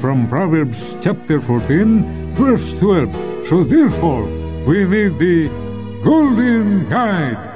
From Proverbs chapter 14, verse 12. So therefore, we need the Golden Guide.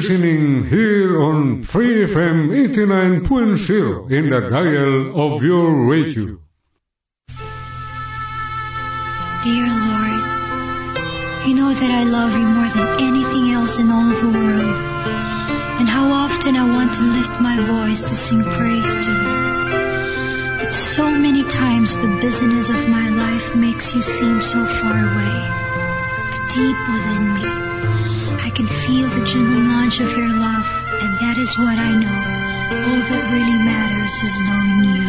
Listening here on Free FM 89.0 in the dial of your radio. Dear Lord, you know that I love you more than anything else in all the world, and how often I want to lift my voice to sing praise to you. But so many times the busyness of my life makes you seem so far away. But deep within me, can feel the gentle nudge of your love, and that is what I know. All that really matters is knowing you.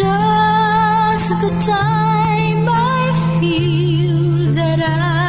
Just the time I feel that I've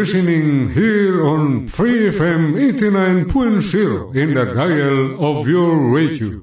listening here on Free FM 89.0 in the dial of your radio.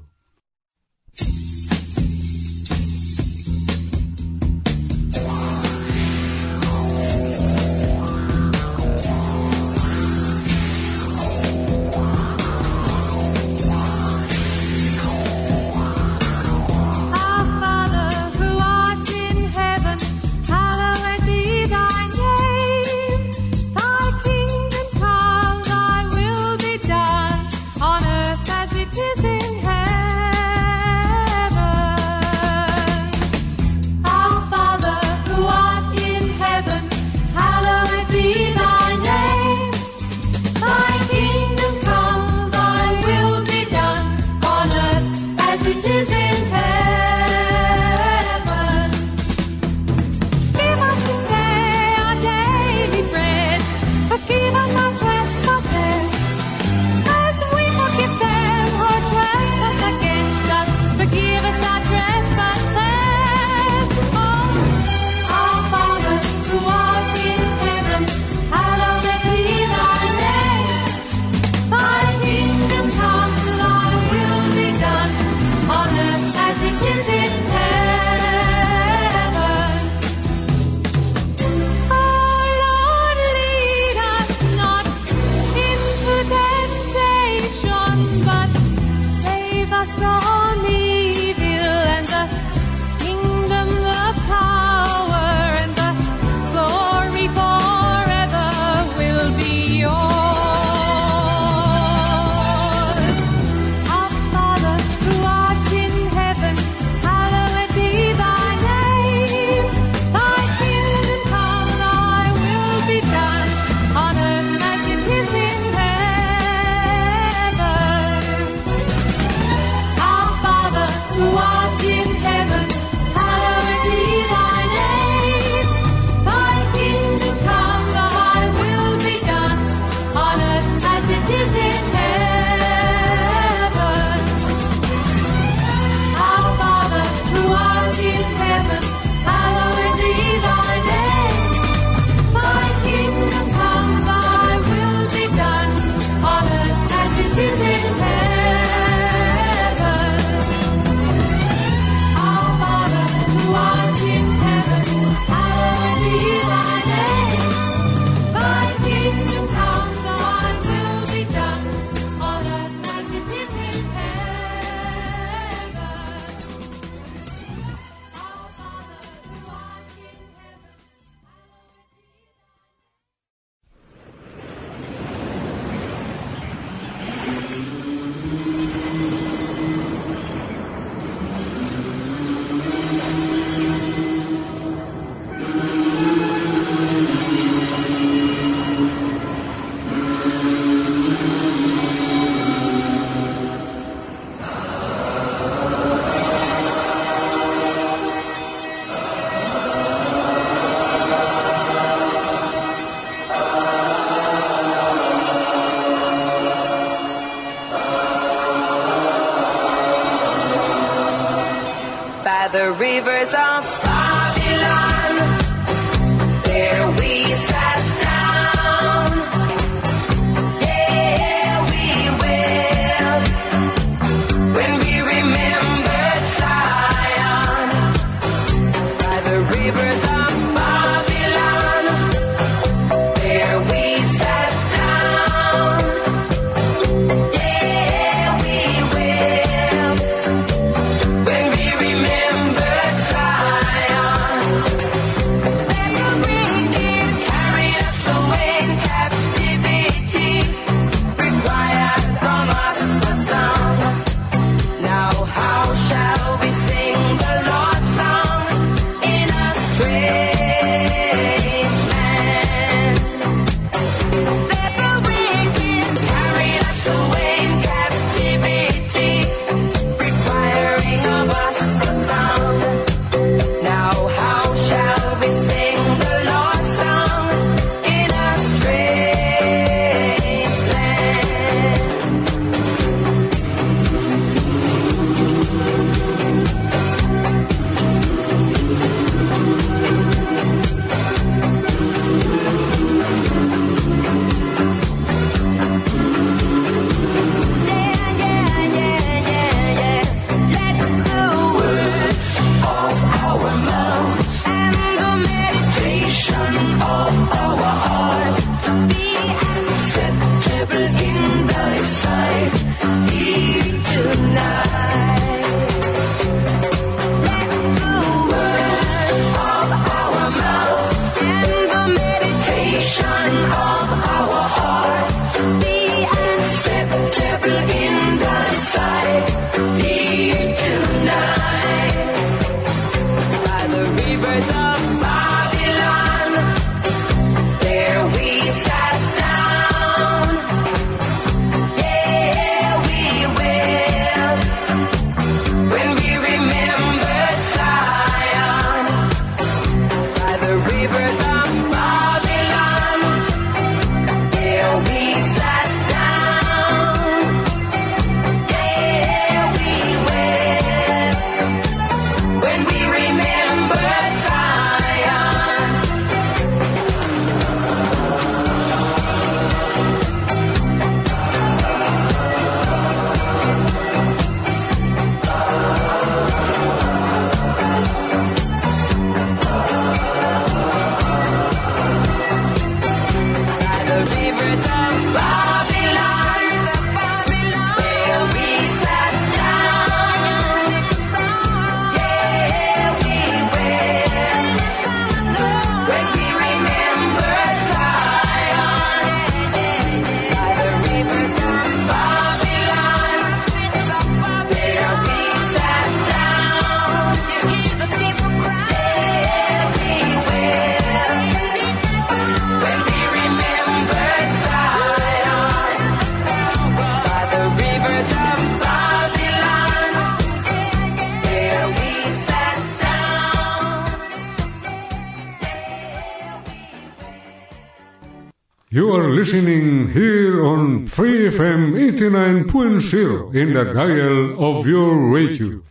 listening here on Free FM 89.0 in the dial of your radio.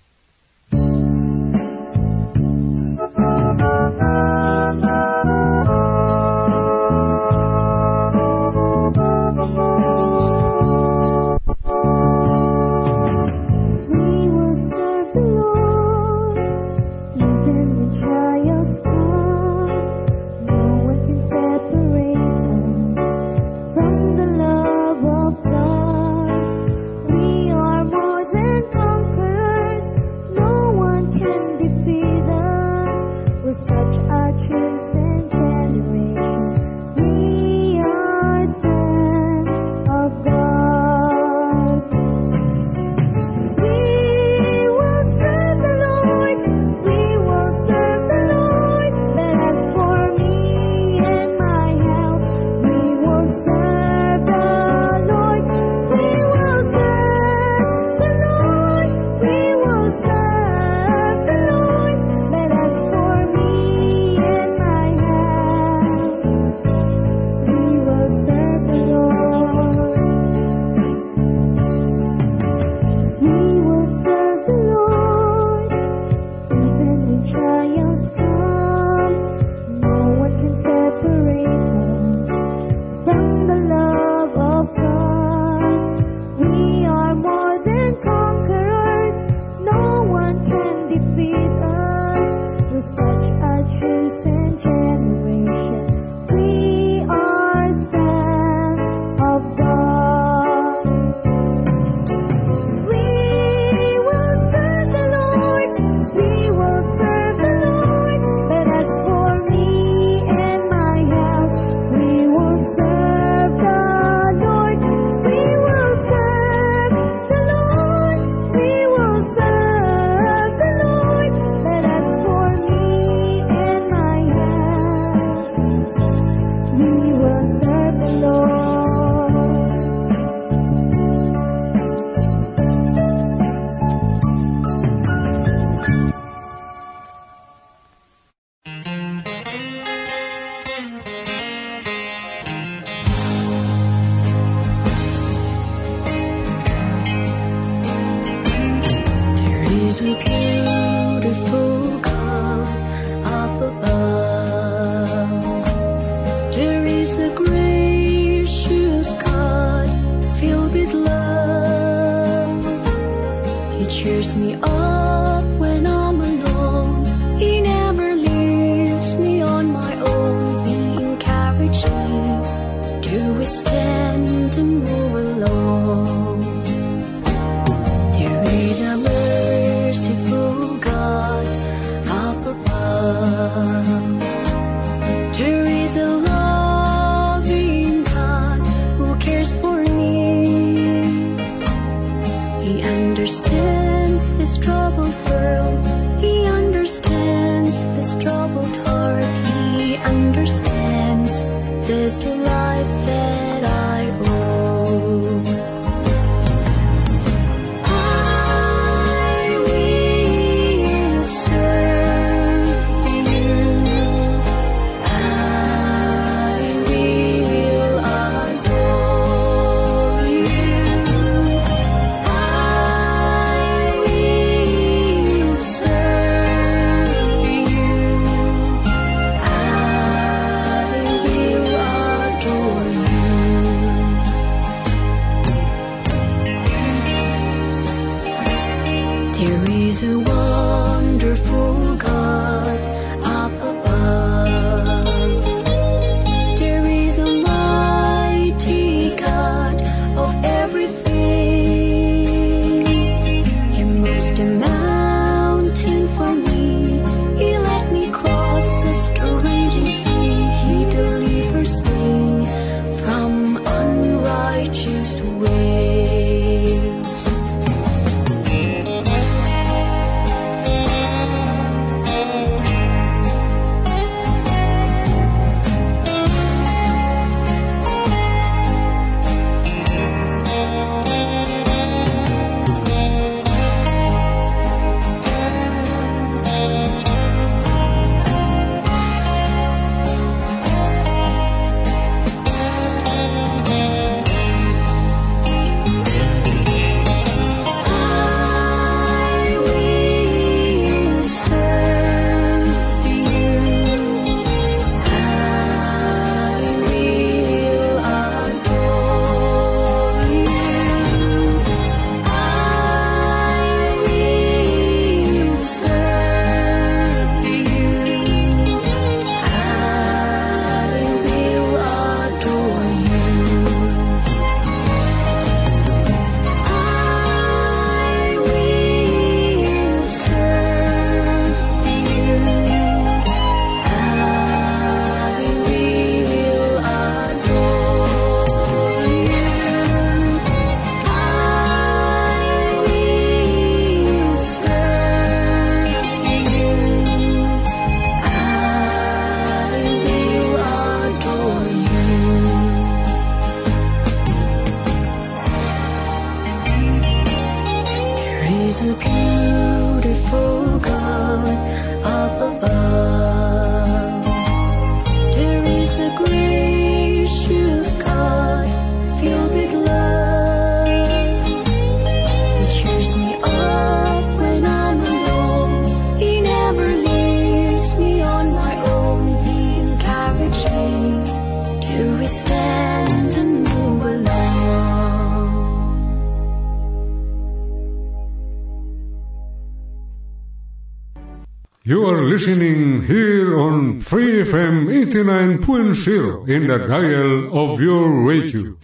Listening here on Free FM 89.0 in the dial of your radio.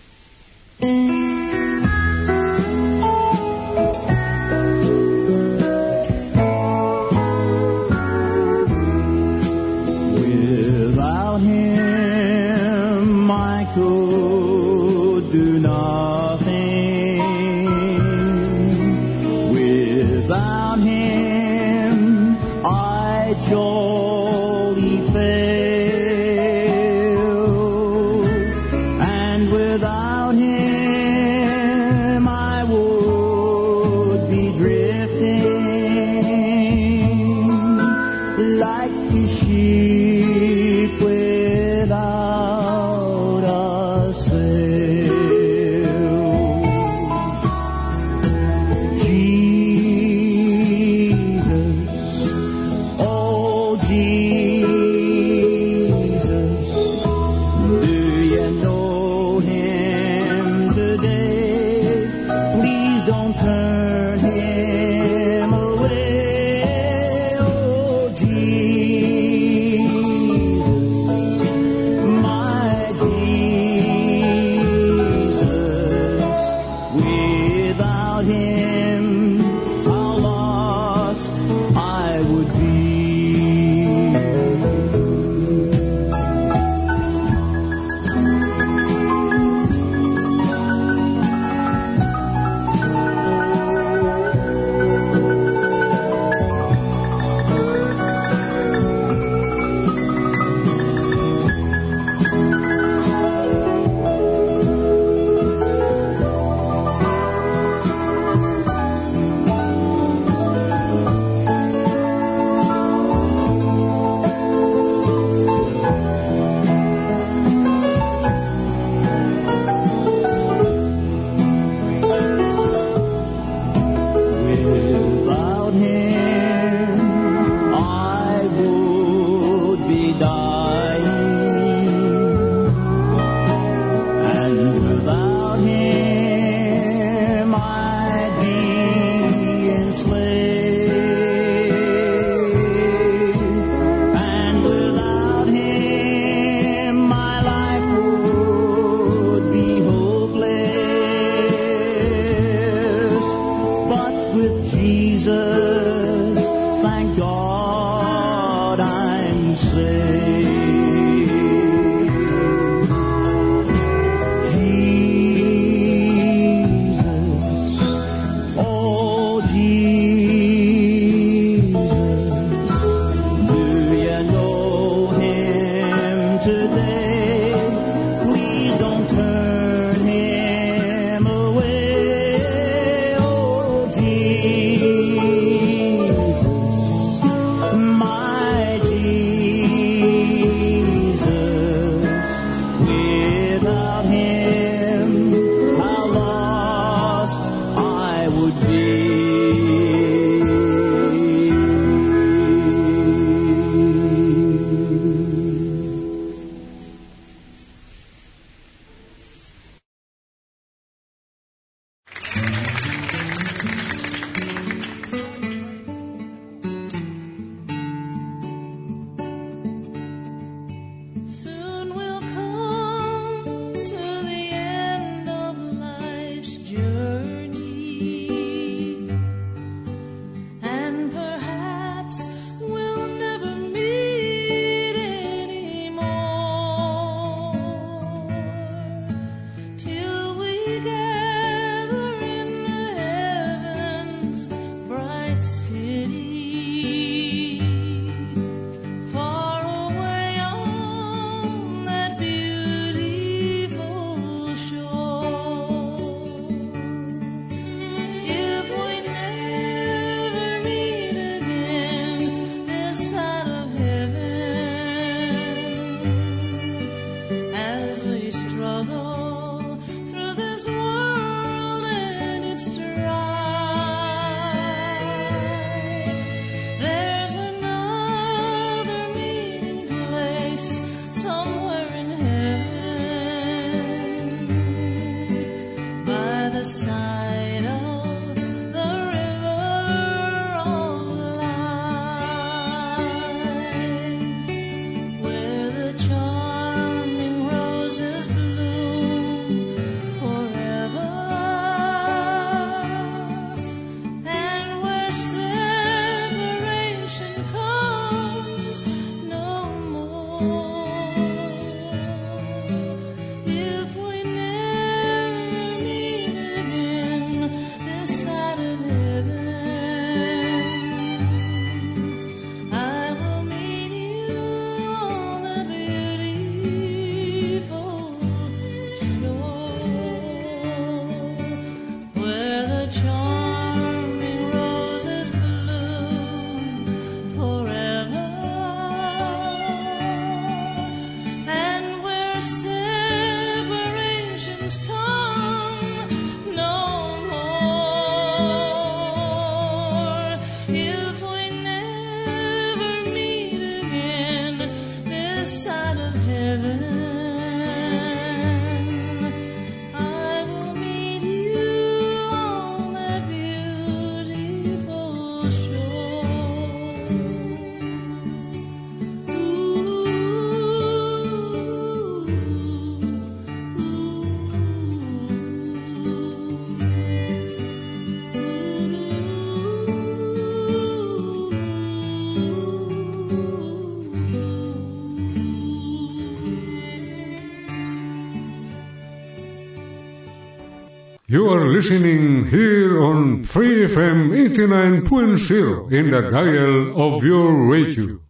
You are listening here on Free FM 89.0 in the dial of your radio.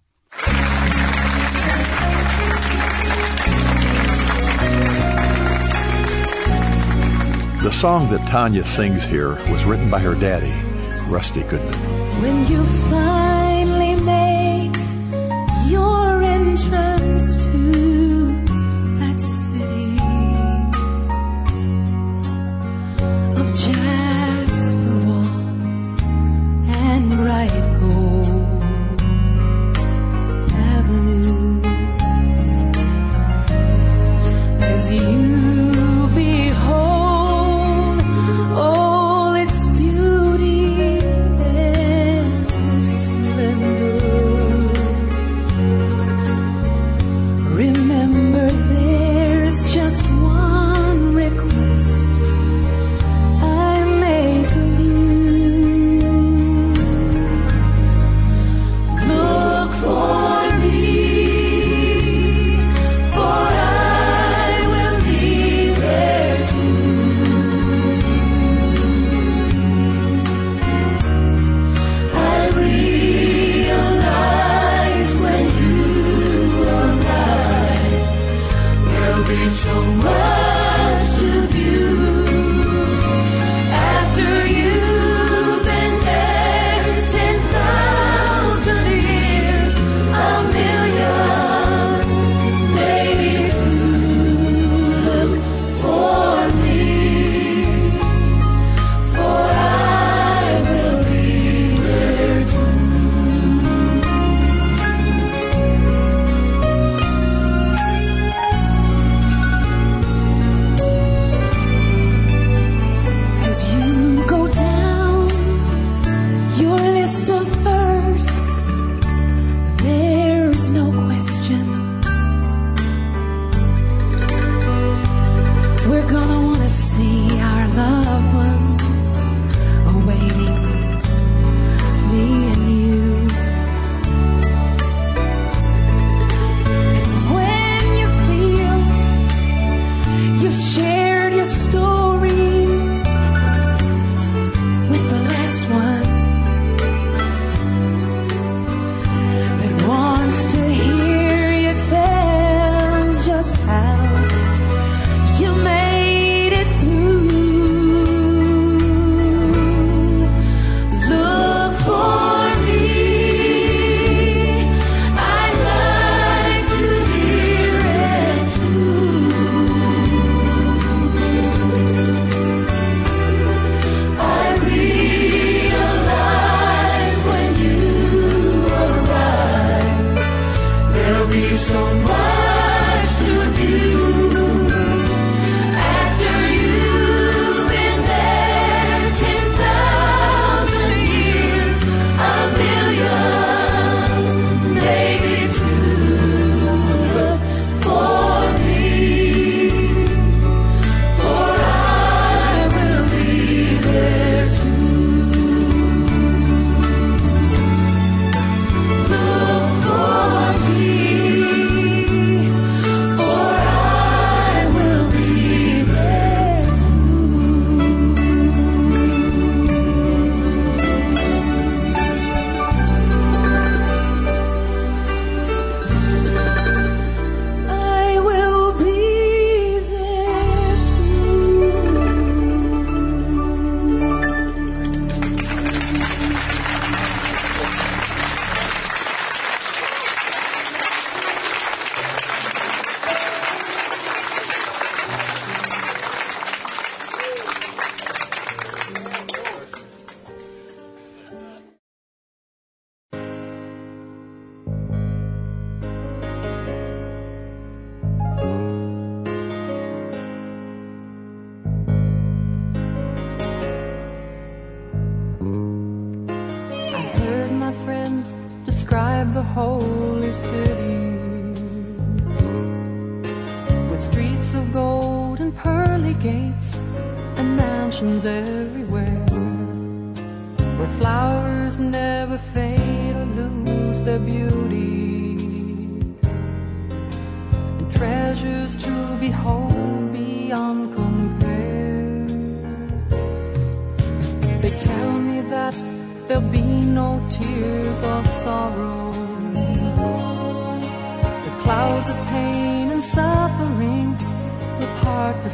The song that Tanya sings here was written by her daddy, Rusty Goodman. When you find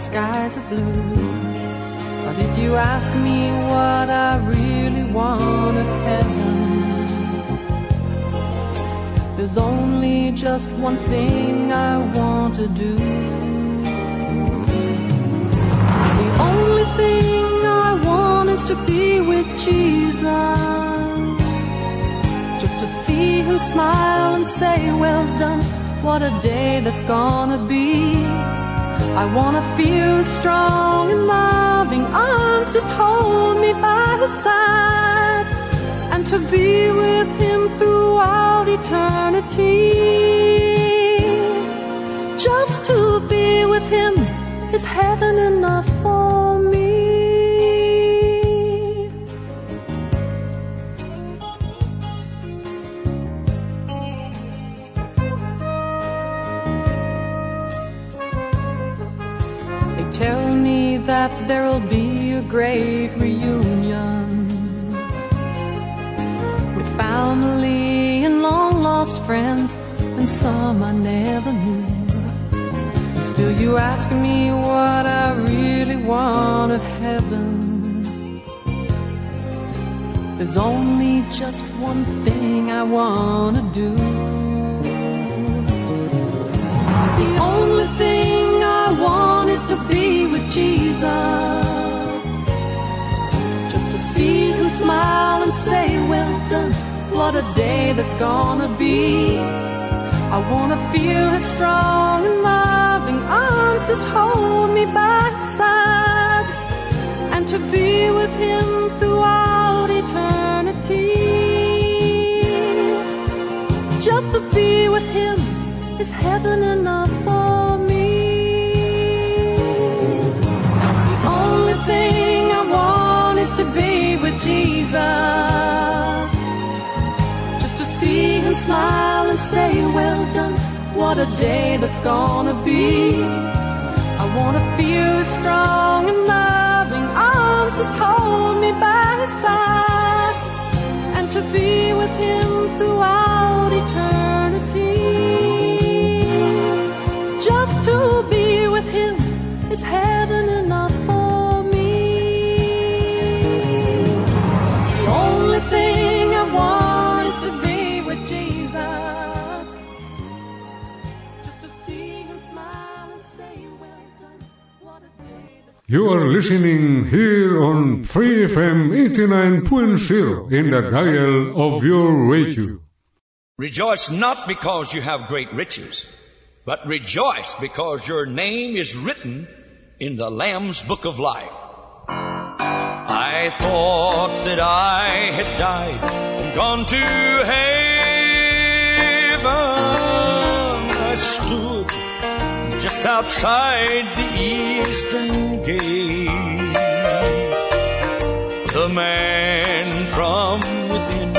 skies of blue. But if you ask me what I really want of heaven, there's only just one thing I want to do. The only thing I want is to be with Jesus. Just to see him smile and say, Well done, what a day that's gonna be. I wanna feel strong and loving arms just hold me by his side. And to be with him throughout eternity. Just to be with him is heaven enough that there'll be a great reunion with family and long lost friends and some I never knew. Still, you ask me what I really want of heaven. There's only just one thing I wanna do. The only thing I want is to be with Jesus. Just to see him smile and say, Well done, what a day that's gonna be. I wanna feel his strong and loving arms just hold me by his side. And to be with him throughout eternity. Just to be with him is heaven enough day that's gonna be. I wanna feel strong and loving arms just hold me by his side. And to be with him throughout eternity. You are listening here on Free FM 89.0 in the dial of your radio. Rejoice not because you have great riches, but rejoice because your name is written in the Lamb's book of life. I thought that I had died and gone to heaven. Just outside the eastern gate. The man from within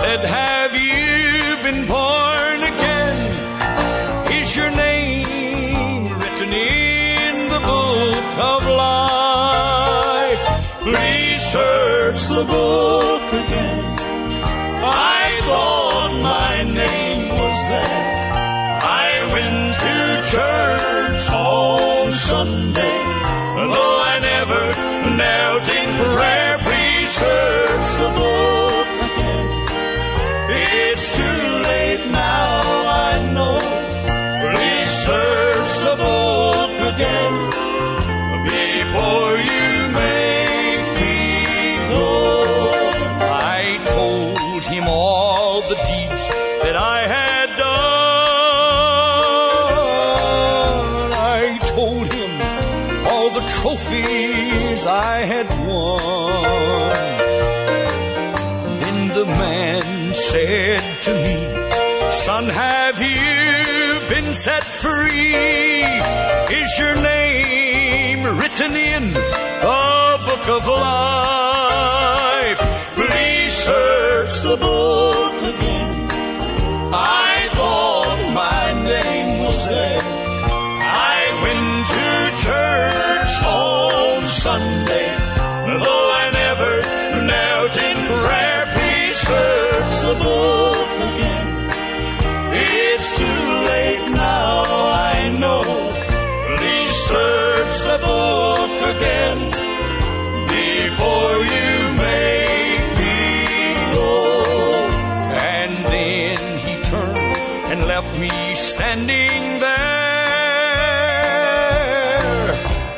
said, Have you been born again? Is your name written in the book of life? Please search the book again. I thought Sunday, book of life. Research the book again. I thought my name was there. I went to church on Sunday, though I never prayer. Please search the book again. It's too late now, I know. Please search the book again standing there.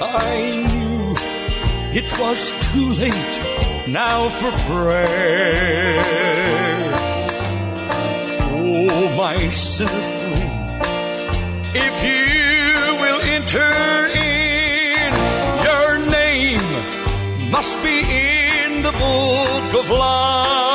I knew it was too late now for prayer. Oh, my sinner if you will enter must be in the book of life.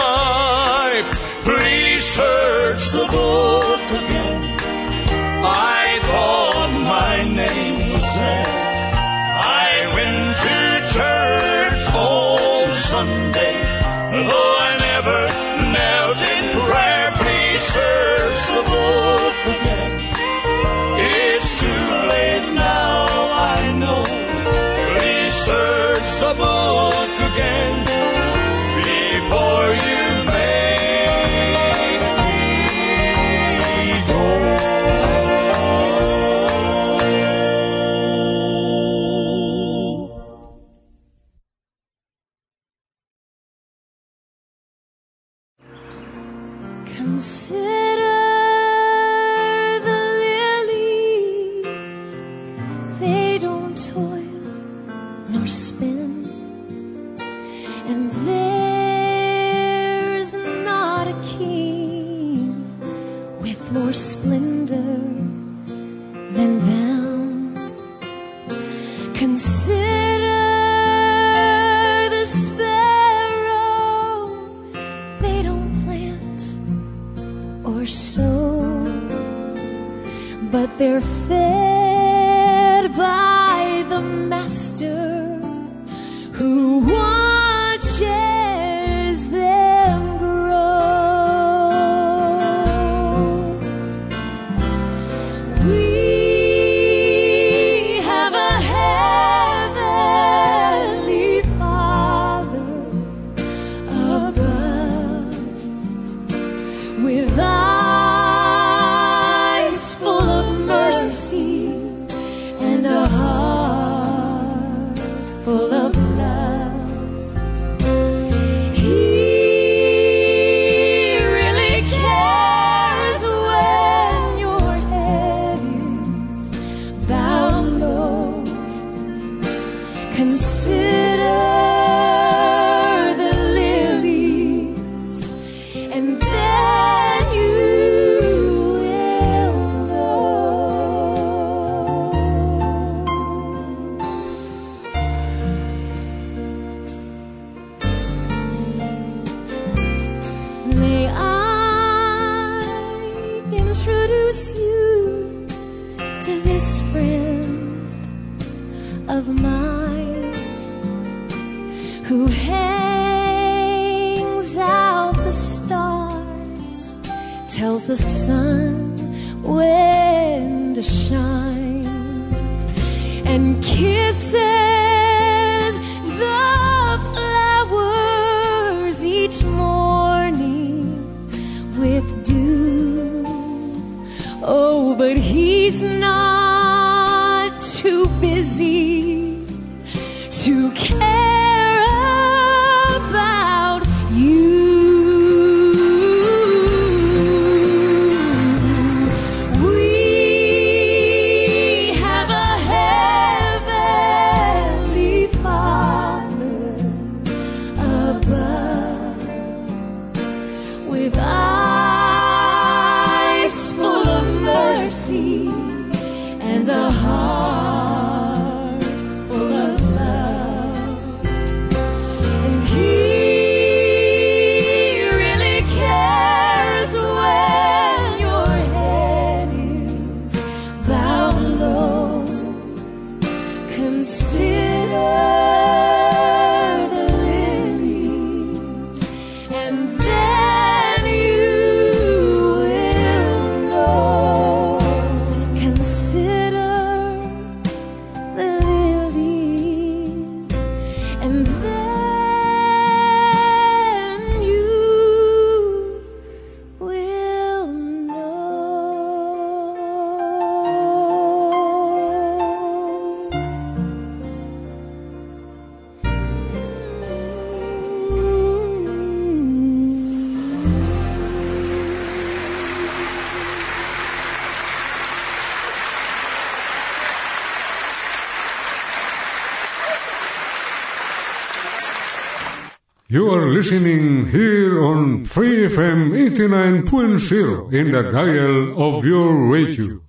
Listening here on Free FM 89.0 in the dial of your radio.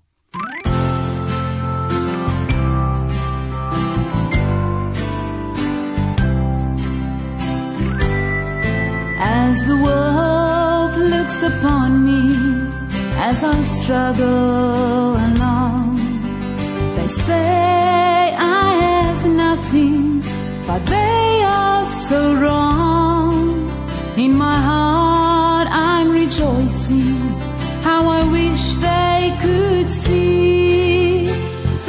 As the world looks upon me as I struggle along, they say I have nothing, but they are so wrong. In my heart, I'm rejoicing how I wish they could see.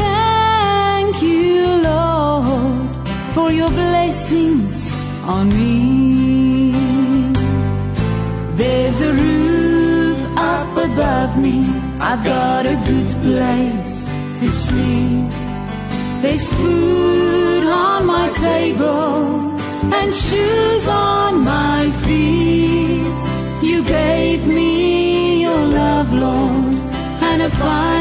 Thank you, Lord, for your blessings on me. There's a roof up above me. I've got a good place to sleep. There's food on my table and shoes on my feet. You gave me your love, Lord, and a fine